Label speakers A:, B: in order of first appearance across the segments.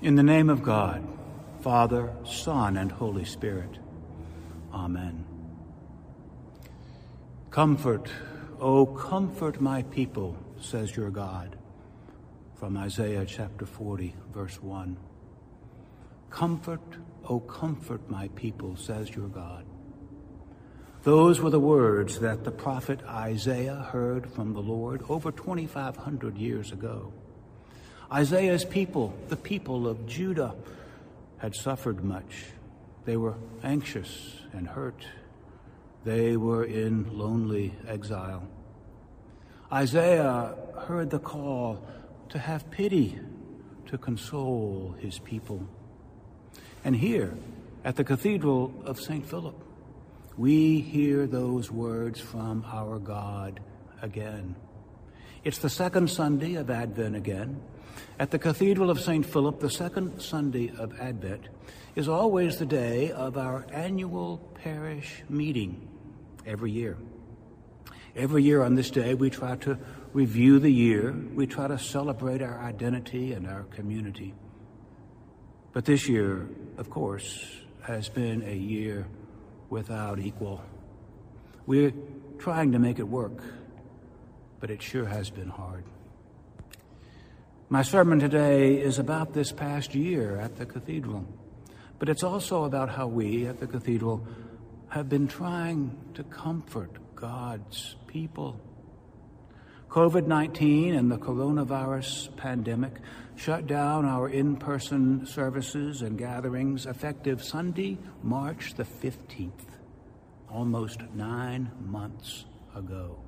A: In the name of God, Father, Son, and Holy Spirit. Amen. Comfort, O comfort my people, says your God. From Isaiah chapter 40, verse 1. Comfort, O comfort my people, says your God. Those were the words that the prophet Isaiah heard from the Lord over 2,500 years ago. Isaiah's people, the people of Judah, had suffered much. They were anxious and hurt. They were in lonely exile. Isaiah heard the call to have pity, to console his people. And here, at the Cathedral of St. Philip, we hear those words from our God again. It's the second Sunday of Advent again. At the Cathedral of St. Philip, the second Sunday of Advent is always the day of our annual parish meeting every year. Every year on this day, we try to review the year, we try to celebrate our identity and our community. But this year, of course, has been a year without equal. We're trying to make it work, but it sure has been hard. My sermon today is about this past year at the cathedral, but it's also about how we at the cathedral have been trying to comfort God's people. COVID 19 and the coronavirus pandemic shut down our in person services and gatherings effective Sunday, March the 15th, almost nine months ago.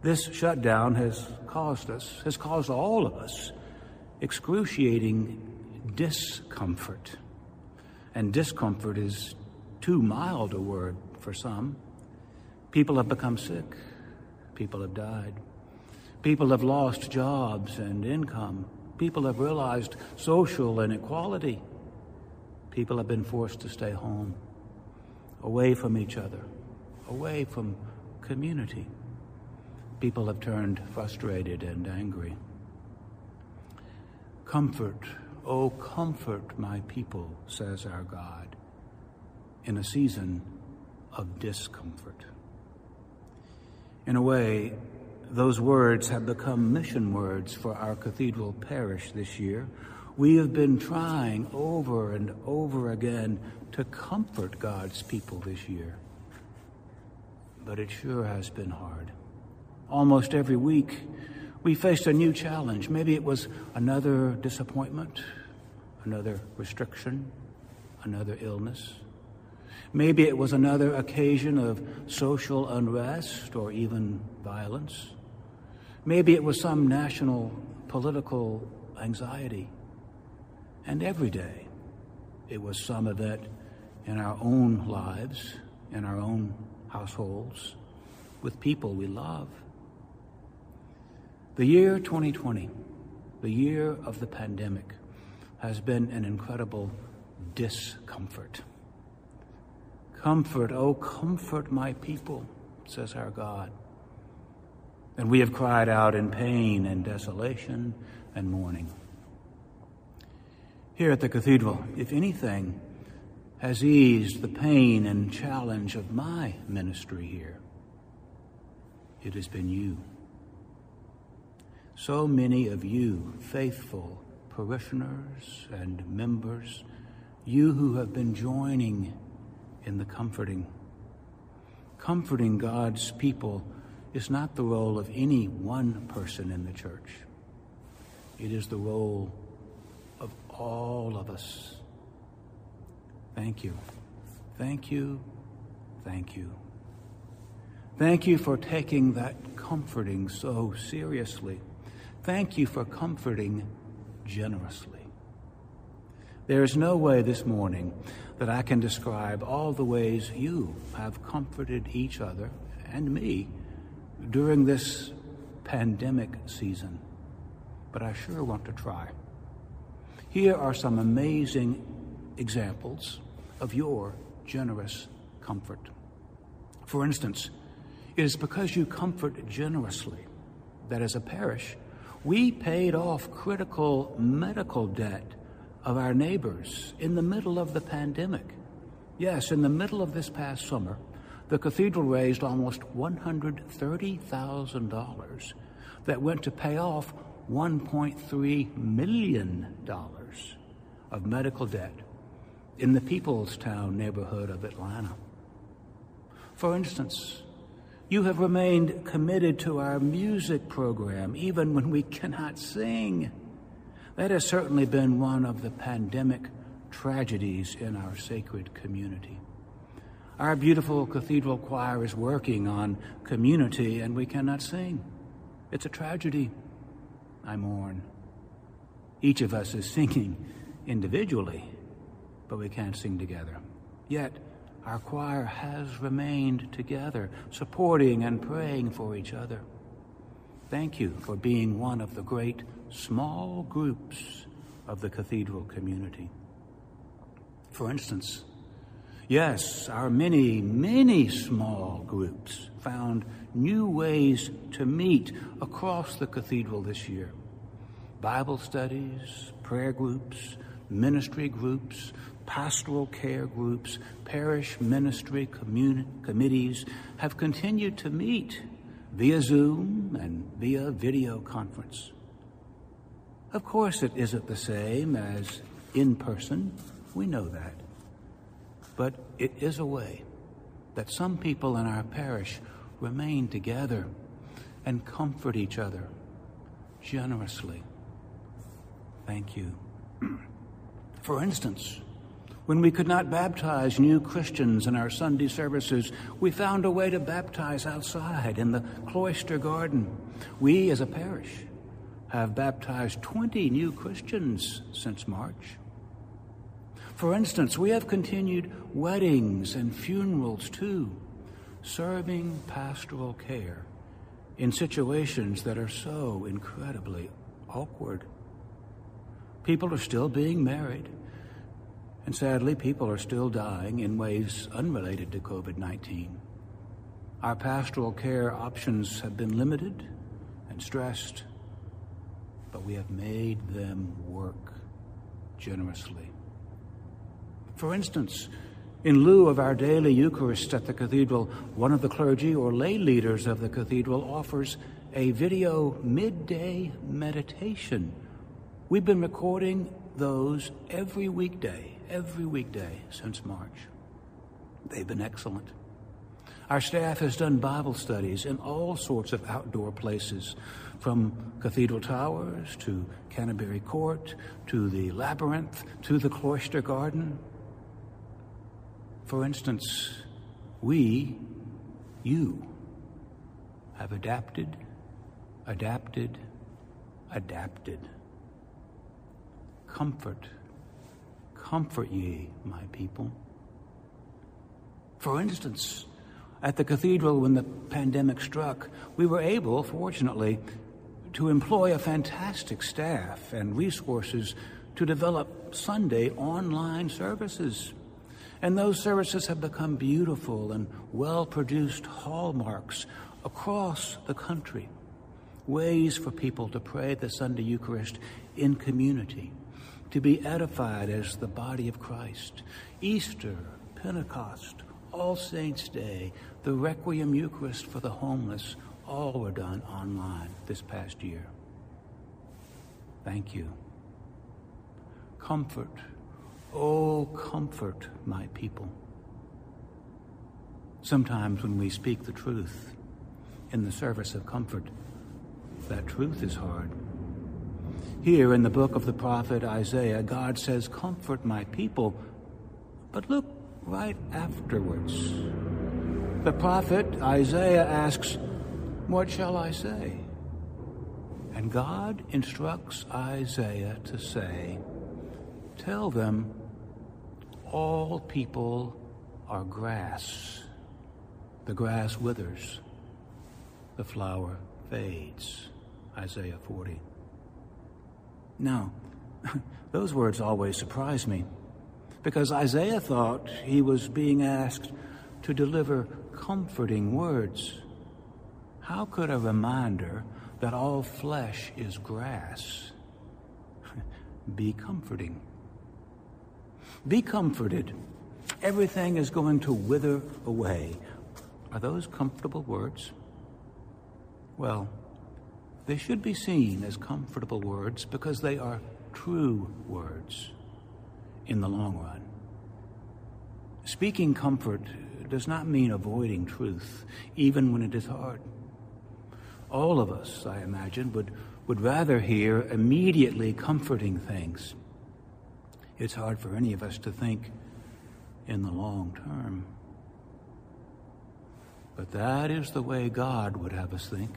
A: This shutdown has caused us, has caused all of us, excruciating discomfort. And discomfort is too mild a word for some. People have become sick. People have died. People have lost jobs and income. People have realized social inequality. People have been forced to stay home, away from each other, away from community people have turned frustrated and angry. Comfort, oh, comfort my people, says our God, in a season of discomfort. In a way, those words have become mission words for our cathedral parish this year. We have been trying over and over again to comfort God's people this year. But it sure has been hard almost every week, we faced a new challenge. Maybe it was another disappointment, another restriction, another illness. Maybe it was another occasion of social unrest or even violence. Maybe it was some national political anxiety. And every day, it was some event in our own lives, in our own households, with people we love. The year 2020, the year of the pandemic, has been an incredible discomfort. Comfort, oh, comfort my people, says our God. And we have cried out in pain and desolation and mourning. Here at the cathedral, if anything has eased the pain and challenge of my ministry here, it has been you so many of you, faithful parishioners and members, you who have been joining in the comforting. Comforting God's people is not the role of any one person in the church. It is the role of all of us. Thank you. Thank you. Thank you. Thank you for taking that comforting so seriously. Thank you for comforting generously. There is no way this morning that I can describe all the ways you have comforted each other and me during this pandemic season, but I sure want to try. Here are some amazing examples of your generous comfort. For instance, it is because you comfort generously that as a parish, We paid off critical medical debt of our neighbors in the middle of the pandemic. Yes, in the middle of this past summer, the cathedral raised almost $130,000 that went to pay off $1.3 million of medical debt in the Peoplestown neighborhood of Atlanta. For instance, you have remained committed to our music program even when we cannot sing. That has certainly been one of the pandemic tragedies in our sacred community. Our beautiful cathedral choir is working on community and we cannot sing. It's a tragedy. I mourn. Each of us is singing individually, but we can't sing together. Yet, our choir has remained together, supporting and praying for each other. Thank you for being one of the great small groups of the cathedral community. For instance, yes, our many, many small groups found new ways to meet across the cathedral this year. Bible studies, prayer groups, ministry groups, pastoral care groups, parish ministry communi- committees have continued to meet via Zoom and via video conference. Of course, it isn't the same as in person. We know that. But it is a way that some people in our parish remain together and comfort each other generously. Thank you. For instance, when we could not baptize new Christians in our Sunday services, we found a way to baptize outside in the cloister garden. We, as a parish, have baptized 20 new Christians since March. For instance, we have continued weddings and funerals too, serving pastoral care in situations that are so incredibly awkward. People are still being married, and sadly, people are still dying in ways unrelated to COVID 19. Our pastoral care options have been limited and stressed but we have made them work generously. For instance, in lieu of our daily Eucharist at the cathedral, one of the clergy or lay leaders of the cathedral offers a video midday meditation. We've been recording those every weekday, every weekday since March. They've been excellent. Our staff has done Bible studies in all sorts of outdoor places from Cathedral Towers to Canterbury Court to the Labyrinth to the Cloister Garden. For instance, we, you, have adapted, adapted, adapted. Comfort, comfort ye, my people. For instance, at the cathedral when the pandemic struck, we were able, fortunately, to employ a fantastic staff and resources to develop Sunday online services. And those services have become beautiful and well produced hallmarks across the country, ways for people to pray the Sunday Eucharist in community, to be edified as the body of Christ. Easter, Pentecost, All Saints' Day, the Requiem Eucharist for the homeless, all were done online this past year. Thank you. Comfort, oh, comfort my people. Sometimes when we speak the truth in the service of comfort, that truth is hard. Here in the book of the prophet Isaiah, God says, Comfort my people. But look right afterwards. The prophet Isaiah asks, what shall I say? And God instructs Isaiah to say, Tell them, all people are grass. The grass withers, the flower fades. Isaiah 40. Now, those words always surprise me because Isaiah thought he was being asked to deliver comforting words. How could a reminder that all flesh is grass. Be comforting. Be comforted. Everything is going to wither away. Are those comfortable words? Well, they should be seen as comfortable words because they are true words in the long run. Speaking comfort does not mean avoiding truth, even when it is hard. All of us, I imagine, would, would rather hear immediately comforting things. It's hard for any of us to think in the long term. But that is the way God would have us think.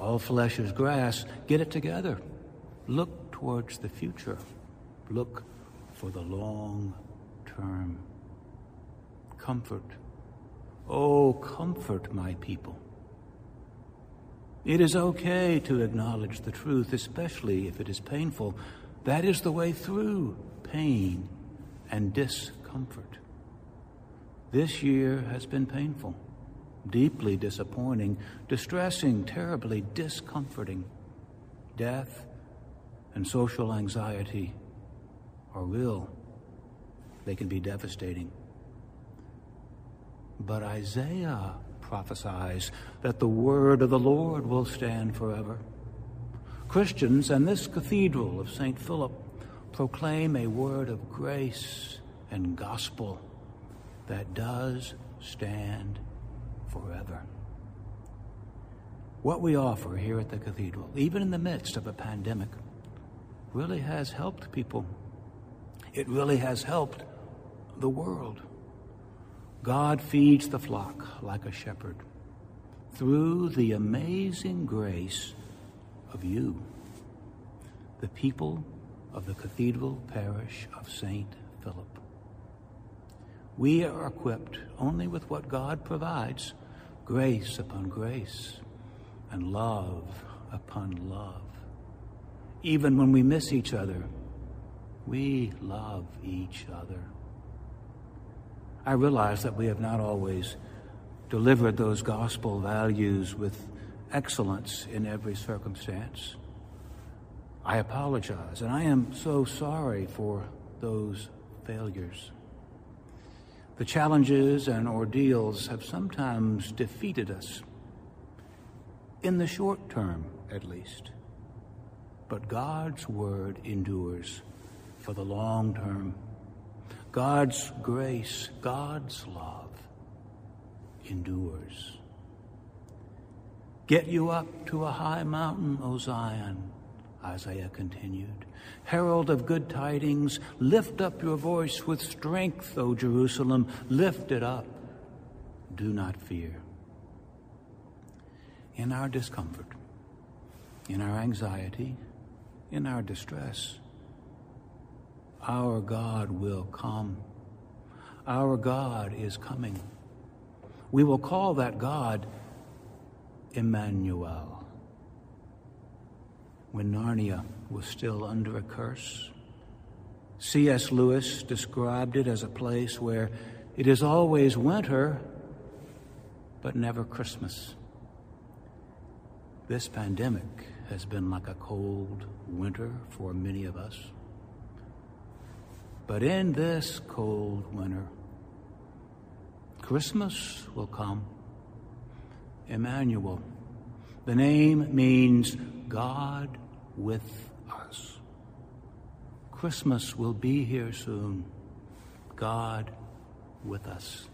A: All flesh is grass. Get it together. Look towards the future. Look for the long term. Comfort. Oh, comfort my people. It is okay to acknowledge the truth, especially if it is painful. That is the way through pain and discomfort. This year has been painful, deeply disappointing, distressing, terribly discomforting. Death and social anxiety are real, they can be devastating. But Isaiah prophesies that the word of the Lord will stand forever. Christians and this cathedral of St. Philip proclaim a word of grace and gospel that does stand forever. What we offer here at the cathedral, even in the midst of a pandemic, really has helped people. It really has helped the world. God feeds the flock like a shepherd through the amazing grace of you, the people of the Cathedral Parish of St. Philip. We are equipped only with what God provides grace upon grace and love upon love. Even when we miss each other, we love each other. I realize that we have not always delivered those gospel values with excellence in every circumstance. I apologize, and I am so sorry for those failures. The challenges and ordeals have sometimes defeated us, in the short term at least. But God's word endures for the long term. God's grace, God's love endures. Get you up to a high mountain, O Zion, Isaiah continued. Herald of good tidings, lift up your voice with strength, O Jerusalem. Lift it up. Do not fear. In our discomfort, in our anxiety, in our distress, our God will come. Our God is coming. We will call that God Emmanuel. When Narnia was still under a curse, C.S. Lewis described it as a place where it is always winter, but never Christmas. This pandemic has been like a cold winter for many of us. But in this cold winter, Christmas will come. Emmanuel. The name means God with us. Christmas will be here soon. God with us.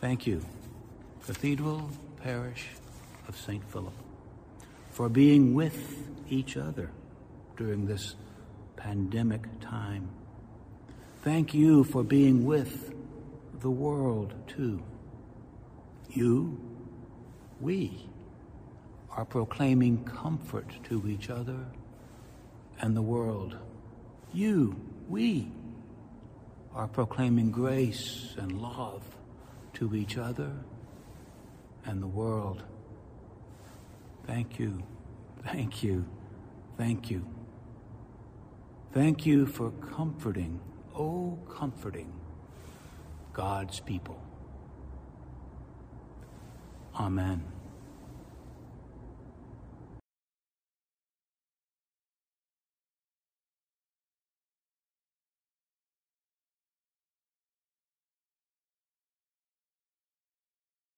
A: Thank you, Cathedral Parish of St. Philip, for being with each other during this pandemic time. Thank you for being with the world too. You, we, are proclaiming comfort to each other and the world. You, we, are proclaiming grace and love to each other and the world. Thank you, thank you, thank you. Thank you for comforting, oh, comforting God's people. Amen.